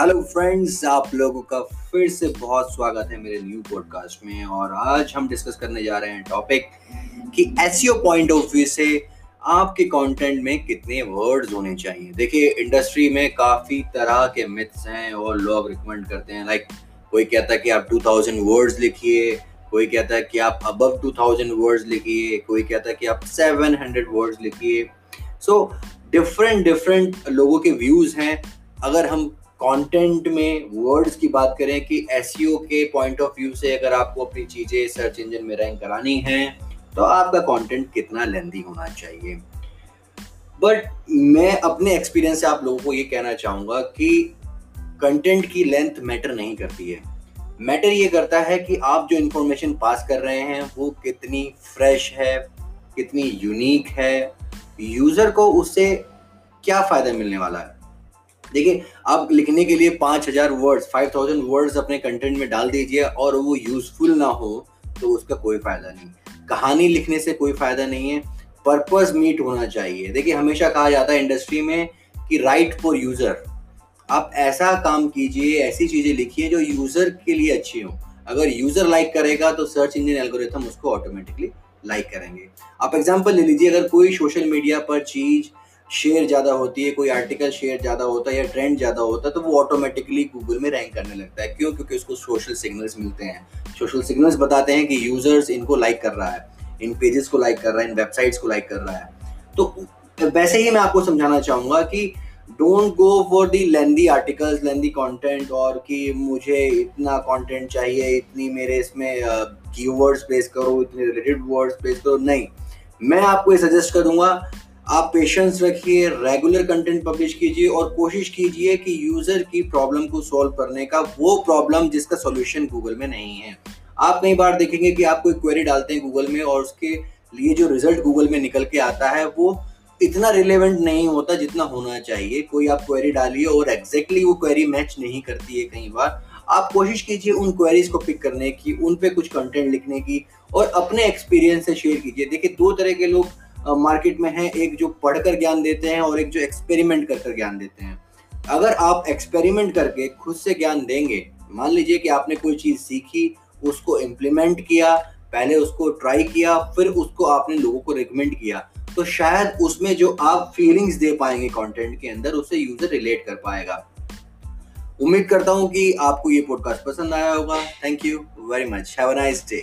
Hello friends आप लोगों का फिर से बहुत स्वागत है मेरे न्यू पॉडकास्ट में और आज हम डिस्कस करने जा रहे हैं टॉपिक कि एसईओ पॉइंट ऑफ़ व्यू से आपके कंटेंट में कितने वर्ड्स होने चाहिए। देखिए इंडस्ट्री में काफ़ी तरह के मिथ्स हैं और लोग रिकमेंड करते हैं। लाइक कोई कहता है कि आप 2000 वर्ड्स लिखिए, कोई कहता है कि आप अबव 2000 वर्ड्स लिखिए, कोई कहता है कि आप 700 वर्ड्स लिखिए। सो डिफरेंट डिफरेंट लोगों के व्यूज़ हैं। अगर हम कंटेंट में वर्ड्स की बात करें कि एस e के पॉइंट ऑफ़ व्यू से अगर आपको अपनी चीज़ें सर्च इंजन में रैंक करानी है तो आपका कंटेंट कितना लेंदी होना चाहिए। बट मैं अपने एक्सपीरियंस से आप लोगों को ये कहना चाहूँगा कि कंटेंट की लेंथ मैटर नहीं करती है। मैटर ये करता है कि आप जो इंफॉर्मेशन पास कर रहे हैं, वो कितनी फ्रेश है, कितनी यूनिक है यूज़र को उससे क्या फ़ायदा मिलने वाला है? देखिए, आप लिखने के लिए पाँच हज़ार वर्ड्स फाइव थाउज़ेंड वर्ड्स अपने कंटेंट में डाल दीजिए और वो यूजफुल ना हो तो उसका कोई फ़ायदा नहीं। कहानी लिखने से कोई फ़ायदा नहीं है। पर्पज मीट होना चाहिए। देखिए, हमेशा कहा जाता है इंडस्ट्री में कि राइट फॉर यूज़र आप ऐसा काम कीजिए, ऐसी चीज़ें लिखिए जो यूज़र के लिए अच्छी हो। अगर यूज़र लाइक करेगा तो सर्च इंजन एल्गोरिथम उसको ऑटोमेटिकली लाइक करेंगे। आप एग्जांपल ले लीजिए, अगर कोई सोशल मीडिया पर चीज़ शेयर ज़्यादा होती है, कोई आर्टिकल शेयर ज़्यादा होता है या ट्रेंड ज़्यादा होता है तो वो ऑटोमेटिकली गूगल में रैंक करने लगता है। क्यों? क्योंकि उसको सोशल सिग्नल्स मिलते हैं। सोशल सिग्नल्स बताते हैं कि यूज़र्स इनको लाइक कर रहा है, इन पेजेस को लाइक कर रहा है, इन वेबसाइट्स को लाइक कर रहा है। तो वैसे ही मैं आपको समझाना चाहूँगा कि don't go for the lengthy articles lengthy content और कि मुझे इतना कंटेंट चाहिए, इतनी मेरे इसमें कीवर्ड्स प्लेस करो, इतने रिलेटेड वर्ड्स प्लेस करो। नहीं, मैं आपको ये सजेस्ट करूँगा आप पेशेंस रखिए रेगुलर कंटेंट पब्लिश कीजिए और कोशिश कीजिए कि यूज़र की प्रॉब्लम को सॉल्व करने का वो प्रॉब्लम जिसका सॉल्यूशन गूगल में नहीं है। आप कई बार देखेंगे कि आप कोई क्वेरी डालते हैं गूगल में और उसके लिए जो रिज़ल्ट गूगल में निकल के आता है, वो इतना रिलेवेंट नहीं होता जितना होना चाहिए। कोई आप क्वेरी डालिए और एग्जैक्टली वो क्वेरी मैच नहीं करती है कई बार। आप कोशिश कीजिए उन क्वेरीज को पिक करने की, उन पे कुछ कंटेंट लिखने की और अपने एक्सपीरियंस से शेयर कीजिए। देखिए, दो तरह के लोग मार्केट में है, एक जो पढ़कर ज्ञान देते हैं और एक जो एक्सपेरिमेंट कर कर ज्ञान देते हैं। अगर आप एक्सपेरिमेंट करके खुद से ज्ञान देंगे, मान लीजिए कि आपने कोई चीज़ सीखी, उसको इम्प्लीमेंट किया, पहले उसको ट्राई किया, फिर उसको आपने लोगों को रिकमेंड किया तो शायद उसमें जो आप फीलिंग्स दे पाएँगे कंटेंट के अंदर उससे यूज़र रिलेट कर पाएगा। उम्मीद करता हूँ कि आपको ये पॉडकास्ट पसंद आया होगा। Thank you very much have a nice day